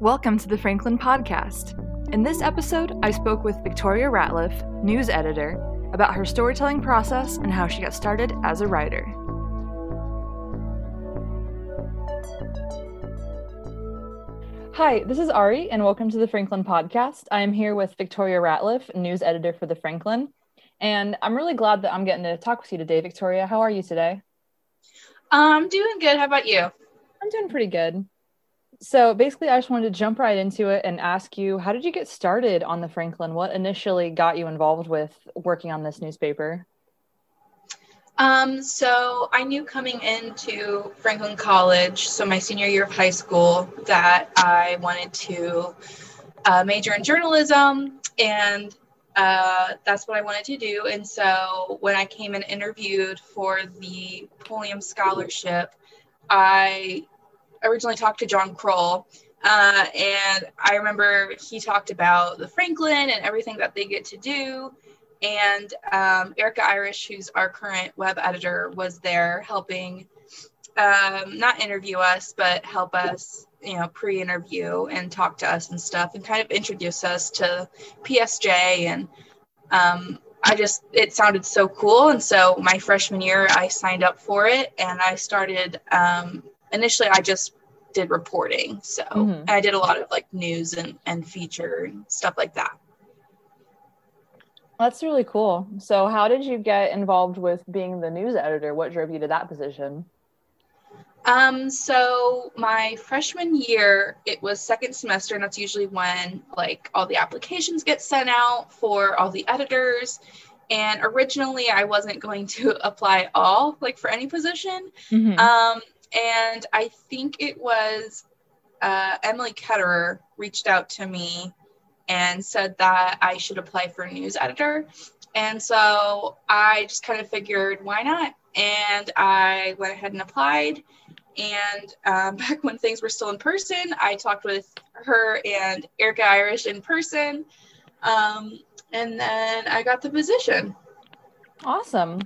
Welcome to the Franklin Podcast. In this episode, I spoke with Victoria Ratliff, news editor, about her storytelling process and how she got started as a writer. Hi, this is Ari, and welcome to the Franklin Podcast. I am here with Victoria Ratliff, news editor for the Franklin. And I'm really glad that I'm getting to talk with you today, Victoria. How are you today? I'm doing good. How about you? I'm doing pretty good. So basically, I just wanted to jump right into it and ask you how did you get started on the Franklin? What initially got you involved with working on this newspaper? Um, so I knew coming into Franklin College, so my senior year of high school, that I wanted to uh, major in journalism, and uh, that's what I wanted to do. And so when I came and interviewed for the Pulliam Scholarship, I originally talked to John Kroll. Uh, and I remember he talked about the Franklin and everything that they get to do. And um, Erica Irish, who's our current web editor, was there helping um, not interview us, but help us, you know, pre interview and talk to us and stuff and kind of introduce us to PSJ. And um, I just, it sounded so cool. And so my freshman year, I signed up for it and I started. Um, initially, I just did reporting. So mm-hmm. I did a lot of like news and, and feature and stuff like that. That's really cool. So, how did you get involved with being the news editor? What drove you to that position? Um, so my freshman year, it was second semester, and that's usually when like all the applications get sent out for all the editors. And originally, I wasn't going to apply all like for any position. Mm-hmm. Um, and I think it was uh, Emily Ketterer reached out to me and said that I should apply for news editor. And so I just kind of figured, why not? And I went ahead and applied. And um, back when things were still in person, I talked with her and Erica Irish in person. Um, and then I got the position. Awesome.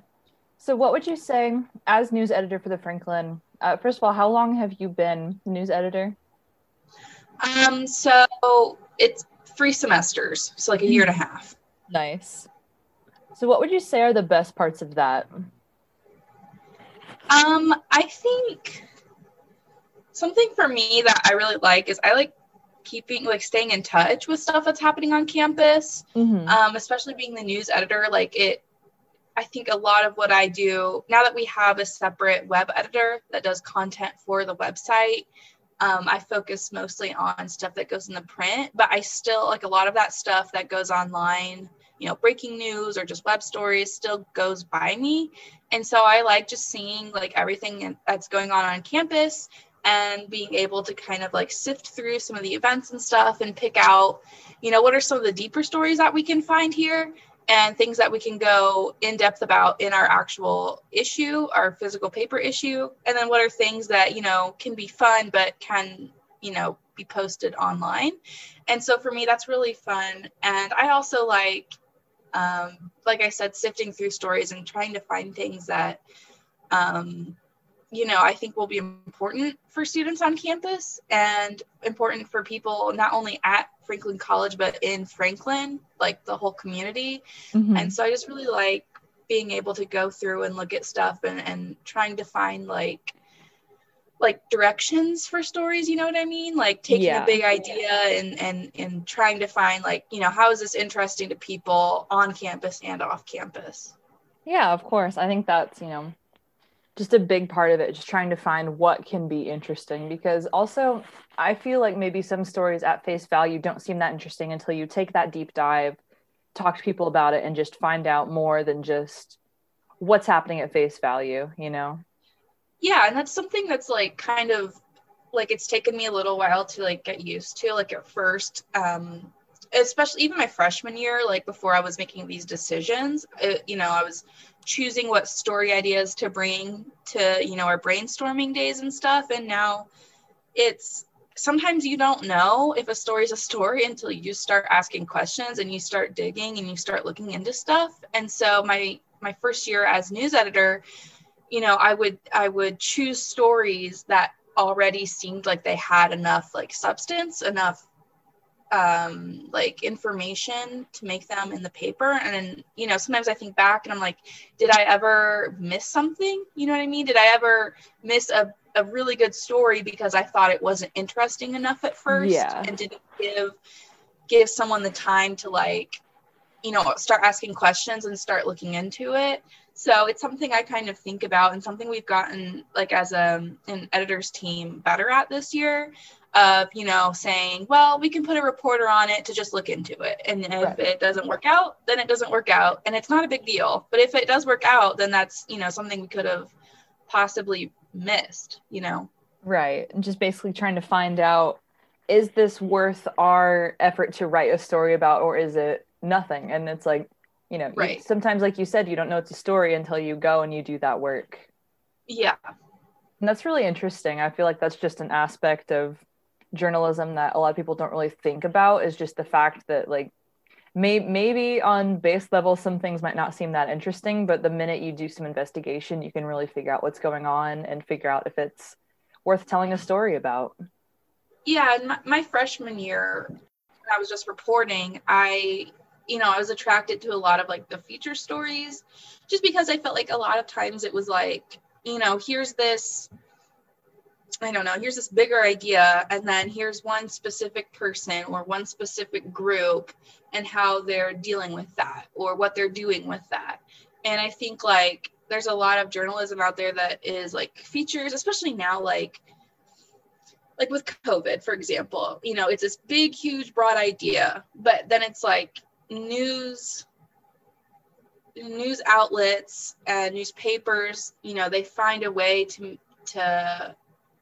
So, what would you say as news editor for the Franklin? Uh, first of all, how long have you been news editor? Um, so it's three semesters, so like a year and a half. Nice. So, what would you say are the best parts of that? Um, I think something for me that I really like is I like keeping like staying in touch with stuff that's happening on campus. Mm-hmm. Um, especially being the news editor, like it. I think a lot of what I do now that we have a separate web editor that does content for the website, um, I focus mostly on stuff that goes in the print, but I still like a lot of that stuff that goes online, you know, breaking news or just web stories still goes by me. And so I like just seeing like everything that's going on on campus and being able to kind of like sift through some of the events and stuff and pick out, you know, what are some of the deeper stories that we can find here and things that we can go in depth about in our actual issue, our physical paper issue. And then what are things that, you know, can be fun but can, you know, be posted online. And so for me, that's really fun. And I also like, um, like I said, sifting through stories and trying to find things that, um, you know, I think will be important for students on campus and important for people not only at Franklin College, but in Franklin, like the whole community. Mm-hmm. And so I just really like being able to go through and look at stuff and, and trying to find like like directions for stories you know what i mean like taking yeah. a big idea and and and trying to find like you know how is this interesting to people on campus and off campus yeah of course i think that's you know just a big part of it just trying to find what can be interesting because also i feel like maybe some stories at face value don't seem that interesting until you take that deep dive talk to people about it and just find out more than just what's happening at face value you know? Yeah and that's something that's like kind of like it's taken me a little while to like get used to like at first um especially even my freshman year like before i was making these decisions it, you know i was choosing what story ideas to bring to you know our brainstorming days and stuff. And now it's sometimes you don't know if a story is a story until you start asking questions and you start digging and you start looking into stuff. And so my my first year as news editor you know i would i would choose stories that already seemed like they had enough like substance, enough um like information to make them in the paper. And then you know sometimes i think back and i'm like did i ever miss something? You know what i mean? Did i ever miss a, a really good story because i thought it wasn't interesting enough at first? Yeah. and didn't give give someone the time to like you know start asking questions and start looking into it? So it's something i kind of think about and something we've gotten like as a an editors team better at this year of you know saying well we can put a reporter on it to just look into it. And if right. it doesn't work out then it doesn't work out. And it's not a big deal. But if it does work out then that's you know something we could have possibly missed you know? Right. And just basically trying to find out is this worth our effort to write a story about or is it nothing? And it's like you know right. you, sometimes like you said you don't know it's a story until you go and you do that work. Yeah. And that's really interesting. I feel like that's just an aspect of journalism that a lot of people don't really think about is just the fact that like may- maybe on base level some things might not seem that interesting but the minute you do some investigation you can really figure out what's going on and figure out if it's worth telling a story about. Yeah my, my freshman year i was just reporting i you know i was attracted to a lot of like the feature stories just because i felt like a lot of times it was like you know here's this I don't know, here's this bigger idea, and then here's one specific person or one specific group and how they're dealing with that or what they're doing with that. And I think like there's a lot of journalism out there that is like features, especially now, like like with COVID, for example, you know, it's this big, huge, broad idea, but then it's like news news outlets and newspapers, you know, they find a way to to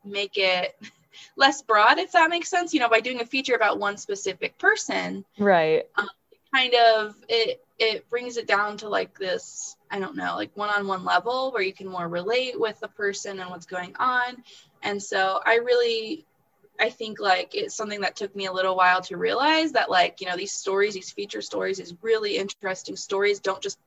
make it less broad, if that makes sense. You know, by doing a feature about one specific person, right? Um, kind of it it brings it down to like this i don't know like one-on-one level where you can more relate with the person and what's going on and so i really i think like it's something that took me a little while to realize that like you know these stories these feature stories these really interesting stories don't just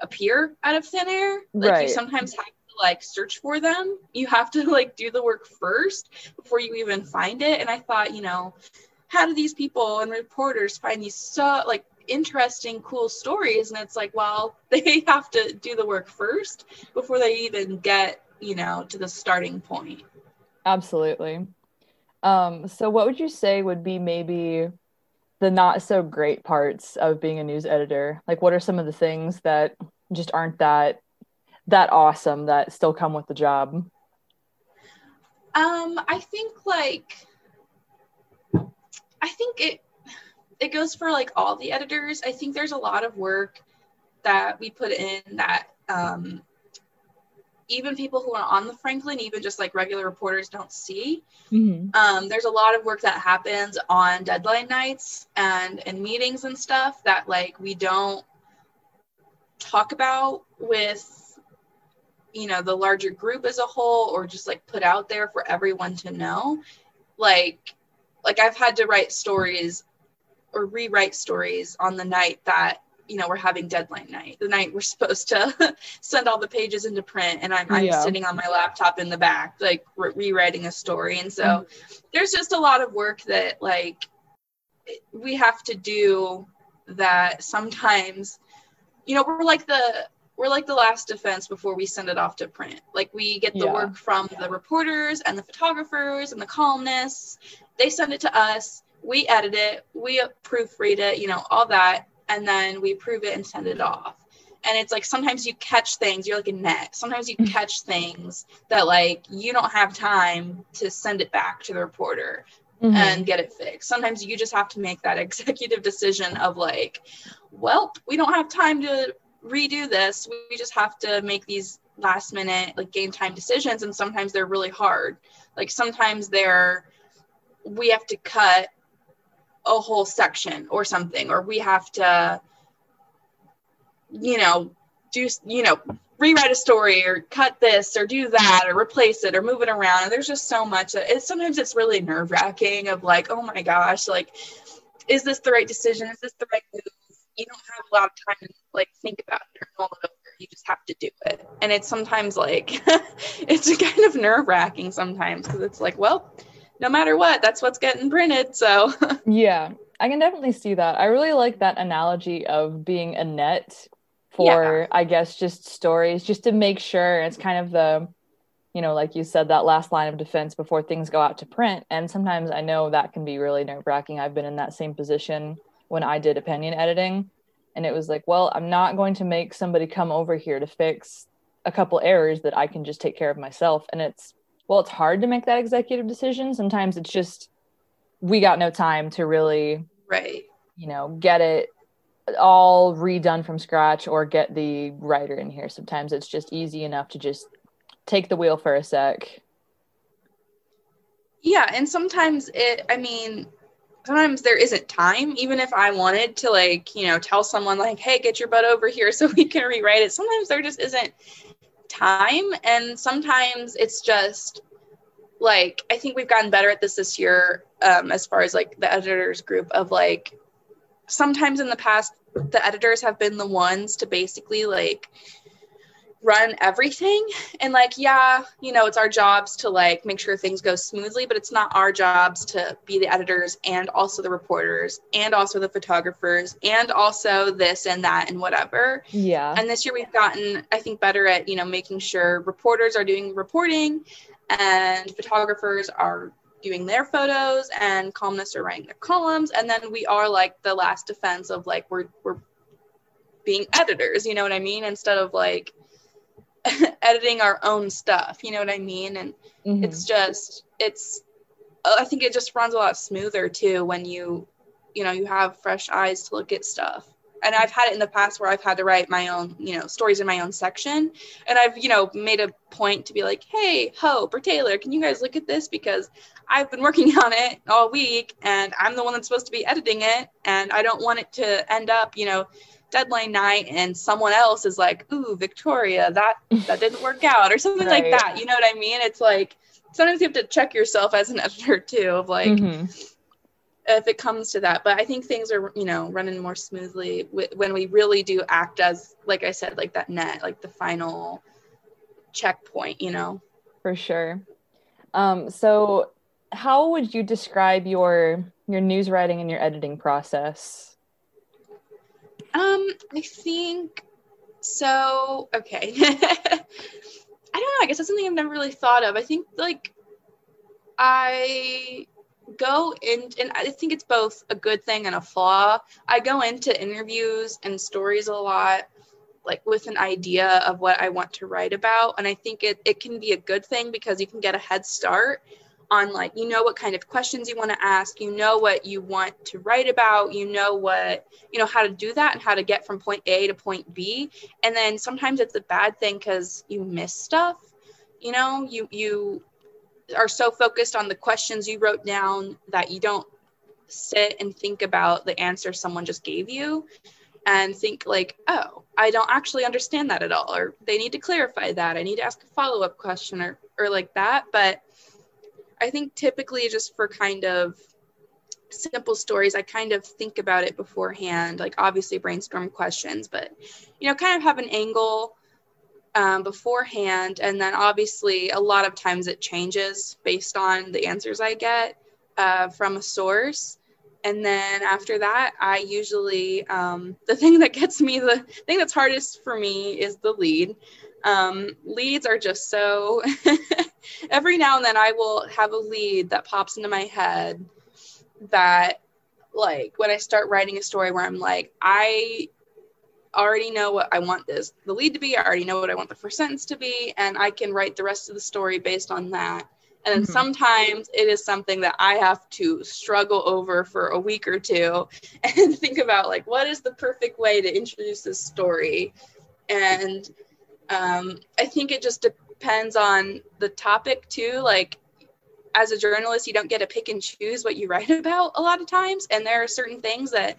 appear out of thin air like right. you sometimes have like search for them. You have to like do the work first before you even find it. And I thought, you know, how do these people and reporters find these so like interesting, cool stories? And it's like, well, they have to do the work first before they even get, you know, to the starting point. Absolutely. Um, so what would you say would be maybe the not so great parts of being a news editor? Like what are some of the things that just aren't that that awesome that still come with the job? Um, I think like I think it it goes for like all the editors. I think there's a lot of work that we put in that um, even people who are on the Franklin, even just like regular reporters, don't see. Mm-hmm. Um, there's a lot of work that happens on deadline nights and and meetings and stuff that like we don't talk about with you know the larger group as a whole or just like put out there for everyone to know like like i've had to write stories or rewrite stories on the night that you know we're having deadline night the night we're supposed to send all the pages into print and i'm, I'm yeah. sitting on my laptop in the back like re- rewriting a story and so mm-hmm. there's just a lot of work that like we have to do that sometimes you know we're like the we're like the last defense before we send it off to print. Like we get the yeah. work from the reporters and the photographers and the columnists. They send it to us. We edit it. We proofread it. You know all that, and then we approve it and send it off. And it's like sometimes you catch things. You're like a net. Sometimes you mm-hmm. catch things that like you don't have time to send it back to the reporter. Mm-hmm. and get it fixed. Sometimes you just have to make that executive decision of like, well, we don't have time to redo this. We just have to make these last minute like game time decisions and sometimes they're really hard. Like sometimes they're we have to cut a whole section or something or we have to you know do you know rewrite a story or cut this or do that or replace it or move it around and there's just so much that it's sometimes it's really nerve wracking of like oh my gosh like is this the right decision is this the right move you don't have a lot of time to like think about it or mull it over. You just have to do it. And it's sometimes like, it's kind of nerve wracking sometimes because it's like, well, no matter what, that's what's getting printed. So, yeah, I can definitely see that. I really like that analogy of being a net for, yeah. I guess, just stories, just to make sure it's kind of the, you know, like you said, that last line of defense before things go out to print. And sometimes I know that can be really nerve wracking. I've been in that same position when I did opinion editing. And it was like, well, I'm not going to make somebody come over here to fix a couple errors that I can just take care of myself. And it's, well, it's hard to make that executive decision. Sometimes it's just, we got no time to really, right, you know, get it all redone from scratch or get the writer in here. Sometimes it's just easy enough to just take the wheel for a sec. Yeah, and sometimes it I mean, sometimes there isn't time even if I wanted to like, you know, tell someone like, "Hey, get your butt over here so we can rewrite it." Sometimes there just isn't time and sometimes it's just like I think we've gotten better at this this year um, as far as like the editors group of like sometimes in the past the editors have been the ones to basically like run everything. And like yeah you know it's our jobs to like make sure things go smoothly but it's not our jobs to be the editors and also the reporters and also the photographers and also this and that and whatever. Yeah. And this year we've gotten i think better at you know making sure reporters are doing reporting and photographers are doing their photos and columnists are writing their columns. And then we are like the last defense of like we're we're being editors you know what i mean? Instead of like editing our own stuff you know what i mean? And mm-hmm. it's just it's i think it just runs a lot smoother too when you you know you have fresh eyes to look at stuff. And i've had it in the past where i've had to write my own you know stories in my own section. And i've you know made a point to be like hey hope or taylor can you guys look at this? Because i've been working on it all week and i'm the one that's supposed to be editing it and i don't want it to end up you know deadline night and someone else is like, "Ooh, Victoria, that that didn't work out," or something right. like that. You know what I mean? It's like sometimes you have to check yourself as an editor too, of like. Mm-hmm. If it comes to that, but I think things are, you know, running more smoothly when we really do act as, like I said, like that net, like the final checkpoint, you know. For sure. Um, so, how would you describe your your news writing and your editing process? Um, I think so. Okay. I don't know. I guess that's something I've never really thought of. I think like I go in, and I think it's both a good thing and a flaw. I go into interviews and stories a lot like with an idea of what I want to write about. And I think it, it can be a good thing because you can get a head start on like you know what kind of questions you want to ask you know what you want to write about you know what you know how to do that and how to get from point a to point b. And then sometimes it's a bad thing because you miss stuff you know? You you are so focused on the questions you wrote down that you don't sit and think about the answer someone just gave you and think like oh i don't actually understand that at all or they need to clarify that. I need to ask a follow-up question or or like that. But I think typically just for kind of simple stories, I kind of think about it beforehand, like obviously brainstorm questions, but you know, kind of have an angle um, beforehand. And then obviously, a lot of times it changes based on the answers I get uh, from a source. And then after that, I usually, um, the thing that gets me, the thing that's hardest for me is the lead. Um, leads are just so every now and then I will have a lead that pops into my head that like when I start writing a story where I'm like, I already know what I want this the lead to be, I already know what I want the first sentence to be, and I can write the rest of the story based on that. And mm-hmm. sometimes it is something that I have to struggle over for a week or two and think about like what is the perfect way to introduce this story. And um, I think it just depends on the topic too. Like as a journalist, you don't get to pick and choose what you write about a lot of times. And there are certain things that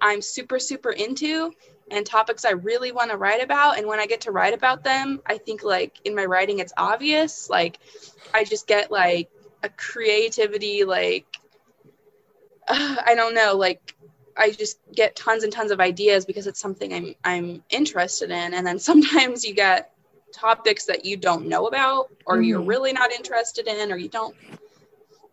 I'm super, super into and topics I really want to write about. And when I get to write about them, I think like in my writing, it's obvious. Like I just get like a creativity, like, uh, I don't know, like I just get tons and tons of ideas because it's something I'm I'm interested in. And then sometimes you get topics that you don't know about or mm-hmm. you're really not interested in or you don't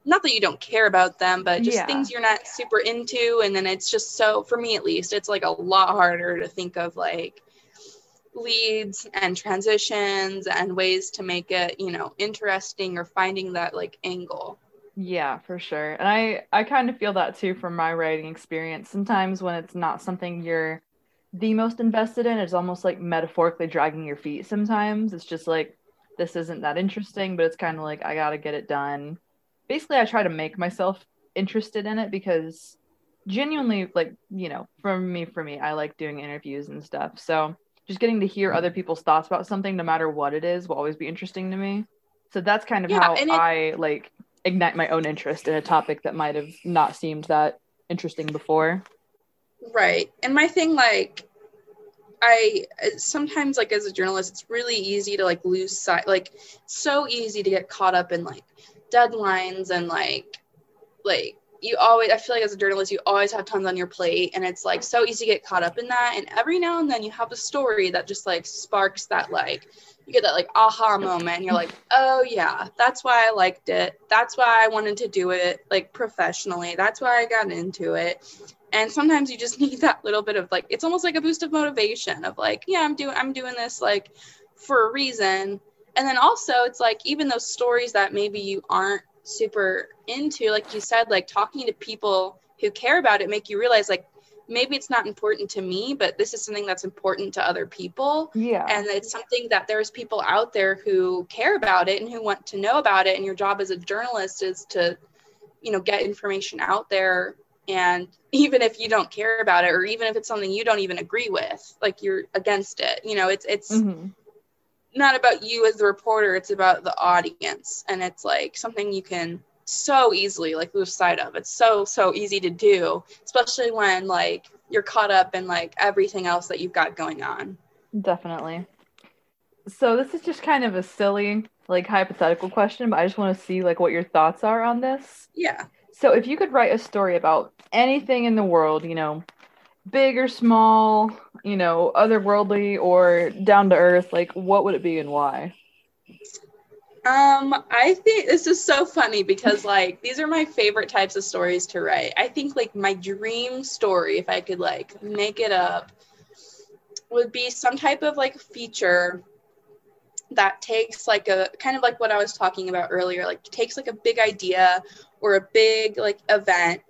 not that you don't care about them, but just yeah. things you're not super into. And then it's just so, for me at least, it's like a lot harder to think of like leads and transitions and ways to make it, you know, interesting or finding that like angle. Yeah, for sure. And I I kind of feel that too from my writing experience. Sometimes when it's not something you're the most invested in, it's almost like metaphorically dragging your feet sometimes. It's just like this isn't that interesting, but it's kind of like I got to get it done. Basically, I try to make myself interested in it because genuinely like, you know, for me for me, I like doing interviews and stuff. So, just getting to hear other people's thoughts about something no matter what it is will always be interesting to me. So that's kind of yeah, how it- I like ignite my own interest in a topic that might have not seemed that interesting before. Right. And my thing, like, I sometimes, like, as a journalist, it's really easy to like lose sight, like, so easy to get caught up in like deadlines and like, like, you always, I feel like as a journalist, you always have tons on your plate, and it's like so easy to get caught up in that. And every now and then, you have a story that just like sparks that, like, you get that like aha moment and you're like oh yeah that's why i liked it that's why i wanted to do it like professionally that's why i got into it and sometimes you just need that little bit of like it's almost like a boost of motivation of like yeah i'm doing i'm doing this like for a reason and then also it's like even those stories that maybe you aren't super into like you said like talking to people who care about it make you realize like maybe it's not important to me, but this is something that's important to other people. Yeah. And it's something that there's people out there who care about it and who want to know about it. And your job as a journalist is to, you know, get information out there. And even if you don't care about it, or even if it's something you don't even agree with, like you're against it, you know, it's, it's, mm-hmm. not about you as the reporter it's about the audience and it's like something you can so easily like lose sight of. It's so so easy to do, especially when like you're caught up in like everything else that you've got going on. Definitely. So this is just kind of a silly like hypothetical question, but I just want to see like what your thoughts are on this. Yeah. So if you could write a story about anything in the world, you know, big or small, you know, otherworldly or down to earth, like what would it be and why? Um, I think this is so funny because like these are my favorite types of stories to write. I think like my dream story, if I could like make it up, would be some type of like feature that takes like a kind of like what I was talking about earlier, like takes like a big idea or a big like event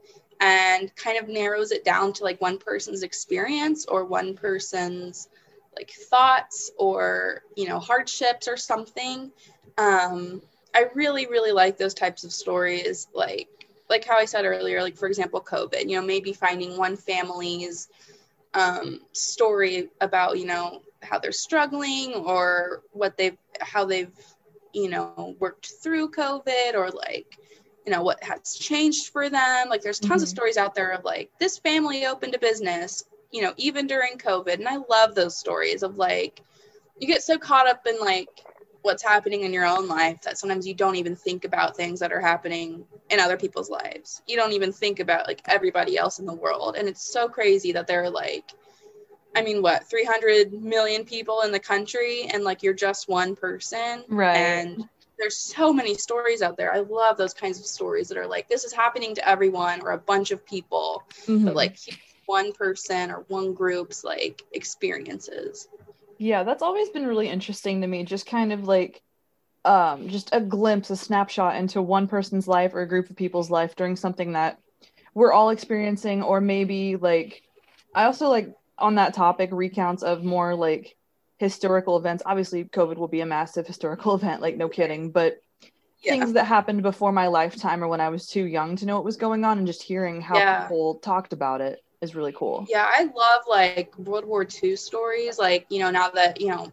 and kind of narrows it down to like one person's experience or one person's like thoughts or you know hardships or something um, I really, really like those types of stories. Like, like how I said earlier, like for example, COVID. You know, maybe finding one family's um, story about you know how they're struggling or what they've how they've you know worked through COVID or like you know what has changed for them. Like, there's tons mm-hmm. of stories out there of like this family opened a business, you know, even during COVID, and I love those stories of like you get so caught up in like what's happening in your own life that sometimes you don't even think about things that are happening in other people's lives. You don't even think about like everybody else in the world. And it's so crazy that there are like, I mean, what, 300 million people in the country and like you're just one person. Right. And there's so many stories out there. I love those kinds of stories that are like, this is happening to everyone or a bunch of people, mm-hmm. but like one person or one group's like experiences. Yeah, that's always been really interesting to me. Just kind of like um just a glimpse, a snapshot into one person's life or a group of people's life during something that we're all experiencing or maybe like I also like on that topic recounts of more like historical events. Obviously COVID will be a massive historical event, like no kidding, but yeah. things that happened before my lifetime or when I was too young to know what was going on and just hearing how yeah. people talked about it is really cool. Yeah, I love like World War II stories. Like, you know, now that, you know,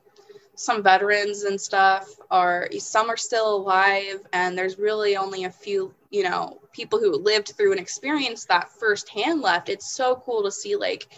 some veterans and stuff are some are still alive and there's really only a few, you know, people who lived through and experienced that firsthand left. It's so cool to see like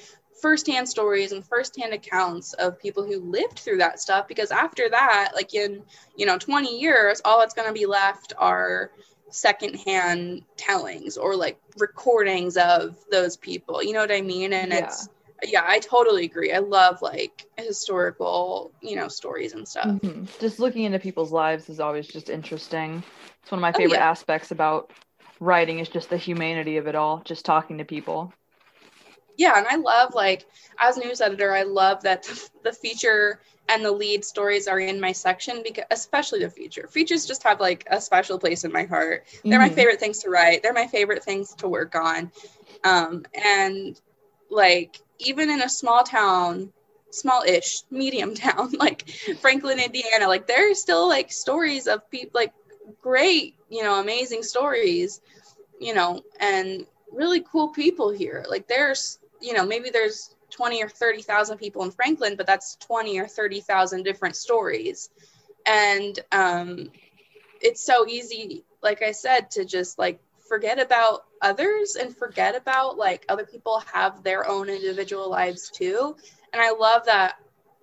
firsthand stories and firsthand accounts of people who lived through that stuff because after that, like in, you know, 20 years, all that's going to be left are secondhand tellings or like recordings of those people. You know what I mean? And yeah. it's yeah, I totally agree. I love like historical, you know, stories and stuff. Mm-hmm. Just looking into people's lives is always just interesting. It's one of my favorite oh, yeah. aspects about writing is just the humanity of it all, just talking to people. Yeah, and I love like as news editor, I love that the feature and the lead stories are in my section because especially the feature. Features just have like a special place in my heart. They're mm-hmm. my favorite things to write. They're my favorite things to work on. Um, and like even in a small town, small-ish, medium town like Franklin, Indiana, like there are still like stories of people like great, you know, amazing stories, you know, and really cool people here. Like there's, you know, maybe there's 20 or 30,000 people in Franklin, but that's 20 or 30,000 different stories. And um, it's so easy, like I said, to just like forget about others and forget about like other people have their own individual lives too. And I love that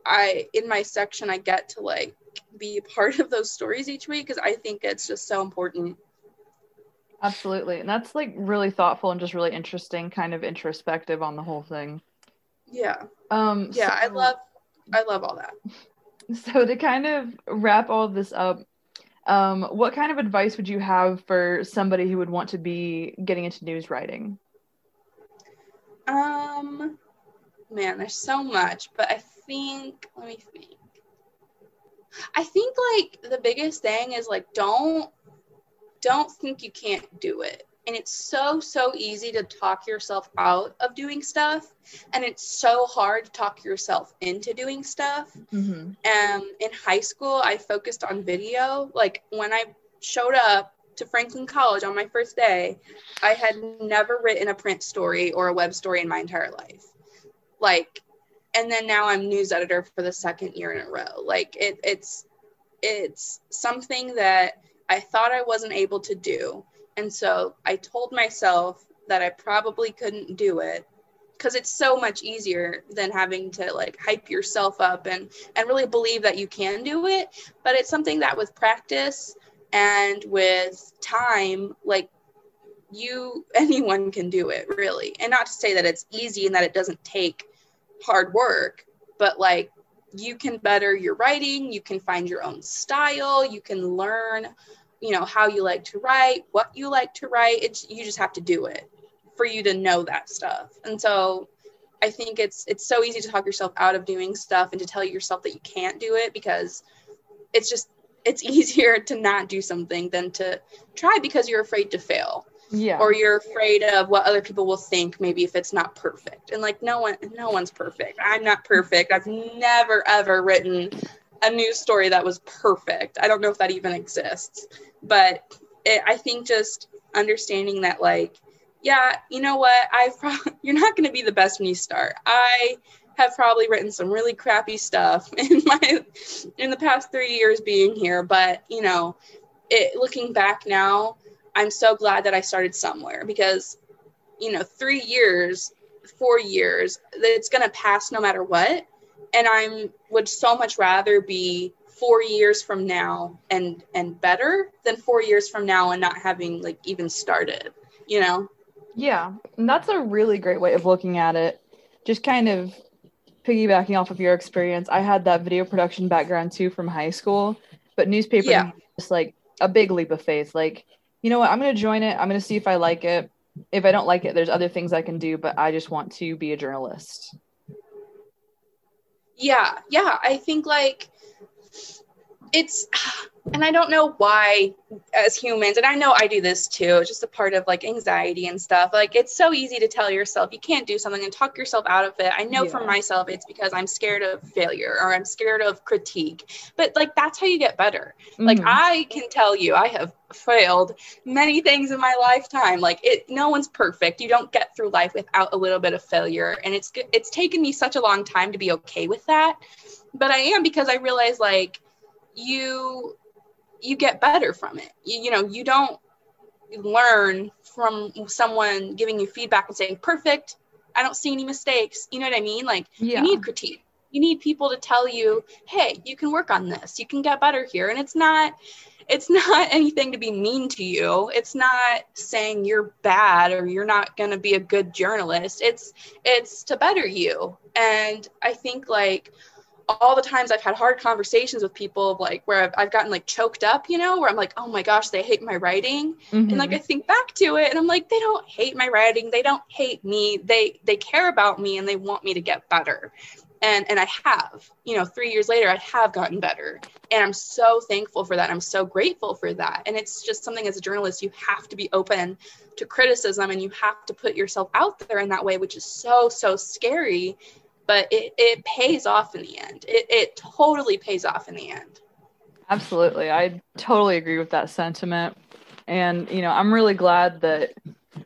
I, in my section, I get to like be part of those stories each week because I think it's just so important. Absolutely. And that's like really thoughtful and just really interesting, kind of introspective on the whole thing. Yeah. Um yeah, so, I love I love all that. So to kind of wrap all of this up, um, what kind of advice would you have for somebody who would want to be getting into news writing? Um, man, there's so much, but I think let me think. I think like the biggest thing is like don't don't think you can't do it. And it's so so easy to talk yourself out of doing stuff. And it's so hard to talk yourself into doing stuff. Mm-hmm. um, in high school i focused on video. Like when i showed up to franklin college on my first day i had never written a print story or a web story in my entire life. Like and then now i'm news editor for the second year in a row. Like it, it's it's something that i thought i wasn't able to do. And so I told myself that I probably couldn't do it because it's so much easier than having to like hype yourself up and and really believe that you can do it. But it's something that with practice and with time like you anyone can do it really. And not to say that it's easy and that it doesn't take hard work but like you can better your writing you can find your own style you can learn you know how you like to write what you like to write. It's you just have to do it for you to know that stuff. And so i think it's it's so easy to talk yourself out of doing stuff and to tell yourself that you can't do it because it's just it's easier to not do something than to try because you're afraid to fail. Yeah. Or you're afraid of what other people will think maybe if it's not perfect. And like no one no one's perfect. I'm not perfect. I've never ever written a news story that was perfect. I don't know if that even exists but it, I think just understanding that like yeah you know what? I've pro- you're not going to be the best when you start. I have probably written some really crappy stuff in my in the past three years being here but you know it looking back now I'm so glad that I started somewhere because you know three years four years it's going to pass no matter what and i'm would so much rather be four years from now and and better than four years from now and not having like even started you know? Yeah and that's a really great way of looking at it. Just kind of piggybacking off of your experience i had that video production background too from high school but newspaper yeah. just like a big leap of faith. Like you know what i'm going to join it i'm going to see if i like it. If i don't like it there's other things i can do but i just want to be a journalist yeah yeah i think like it's and I don't know why as humans, and I know I do this too, it's just a part of like anxiety and stuff. Like it's so easy to tell yourself you can't do something and talk yourself out of it. I know yeah. for myself it's because I'm scared of failure or I'm scared of critique. But like that's how you get better. Mm-hmm. Like I can tell you I have failed many things in my lifetime. Like it no one's perfect. You don't get through life without a little bit of failure. And it's it's taken me such a long time to be okay with that. But I am because I realize like you you get better from it. You, you know, you don't learn from someone giving you feedback and saying, perfect, I don't see any mistakes. You know what I mean? Like, yeah. you need critique. You need people to tell you, hey, you can work on this. You can get better here. And it's not, it's not anything to be mean to you. It's not saying you're bad or you're not going to be a good journalist. It's it's to better you. And I think like all the times I've had hard conversations with people, like where I've, I've gotten like choked up, you know, where I'm like, oh my gosh, they hate my writing. Mm-hmm. And like I think back to it and I'm like, they don't hate my writing. They don't hate me. They they care about me and they want me to get better. And and I have, you know, three years later, I have gotten better. And I'm so thankful for that. I'm so grateful for that. And it's just something as a journalist, you have to be open to criticism and you have to put yourself out there in that way, which is so, so scary but it, it pays off in the end. It, it totally pays off in the end. Absolutely. I totally agree with that sentiment. And, you know, I'm really glad that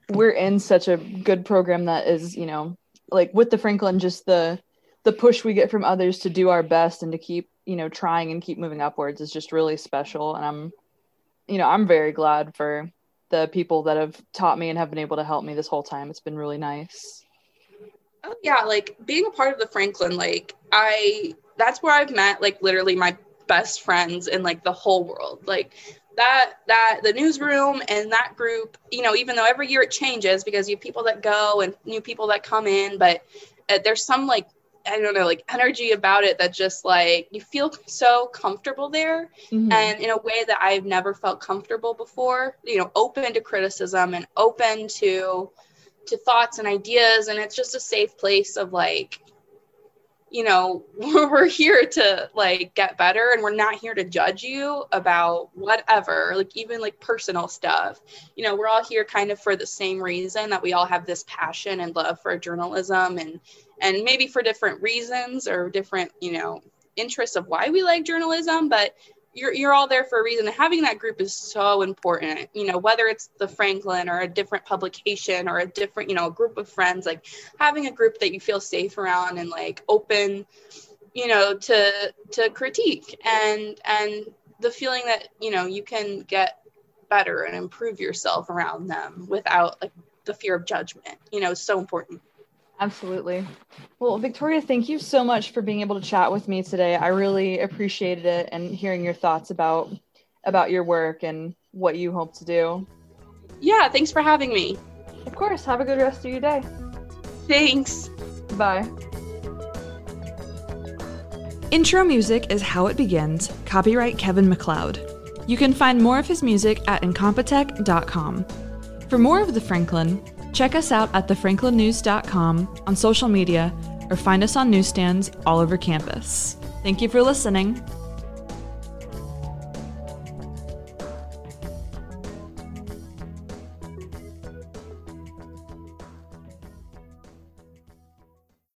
we're in such a good program that is, you know, like with the Franklin, just the the push we get from others to do our best and to keep, you know, trying and keep moving upwards is just really special. And I'm, you know, I'm very glad for the people that have taught me and have been able to help me this whole time. It's been really nice. Oh yeah, like being a part of the Franklin, like I that's where I've met like literally my best friends in like the whole world. Like that that the newsroom and that group, you know, even though every year it changes because you have people that go and new people that come in, but uh, there's some like I don't know, like energy about it that just like you feel so comfortable there mm-hmm. and in a way that I've never felt comfortable before, you know, open to criticism and open to to thoughts and ideas and it's just a safe place of like you know we're here to like get better and we're not here to judge you about whatever like even like personal stuff. You know we're all here kind of for the same reason that we all have this passion and love for journalism and and maybe for different reasons or different you know interests of why we like journalism but you're you're all there for a reason. Having that group is so important. You know, whether it's the Franklin or a different publication or a different, you know, group of friends, like having a group that you feel safe around and like open, you know, to to critique and and the feeling that, you know, you can get better and improve yourself around them without like the fear of judgment, you know, is so important. Absolutely. Well, Victoria, thank you so much for being able to chat with me today. I really appreciated it and hearing your thoughts about about your work and what you hope to do. Yeah, thanks for having me. Of course. Have a good rest of your day. Thanks. Bye. Intro music is How It Begins, copyright Kevin MacLeod. You can find more of his music at incompetech.com. For more of the Franklin, Check us out at thefranklinnews.com, on social media, or find us on newsstands all over campus. Thank you for listening.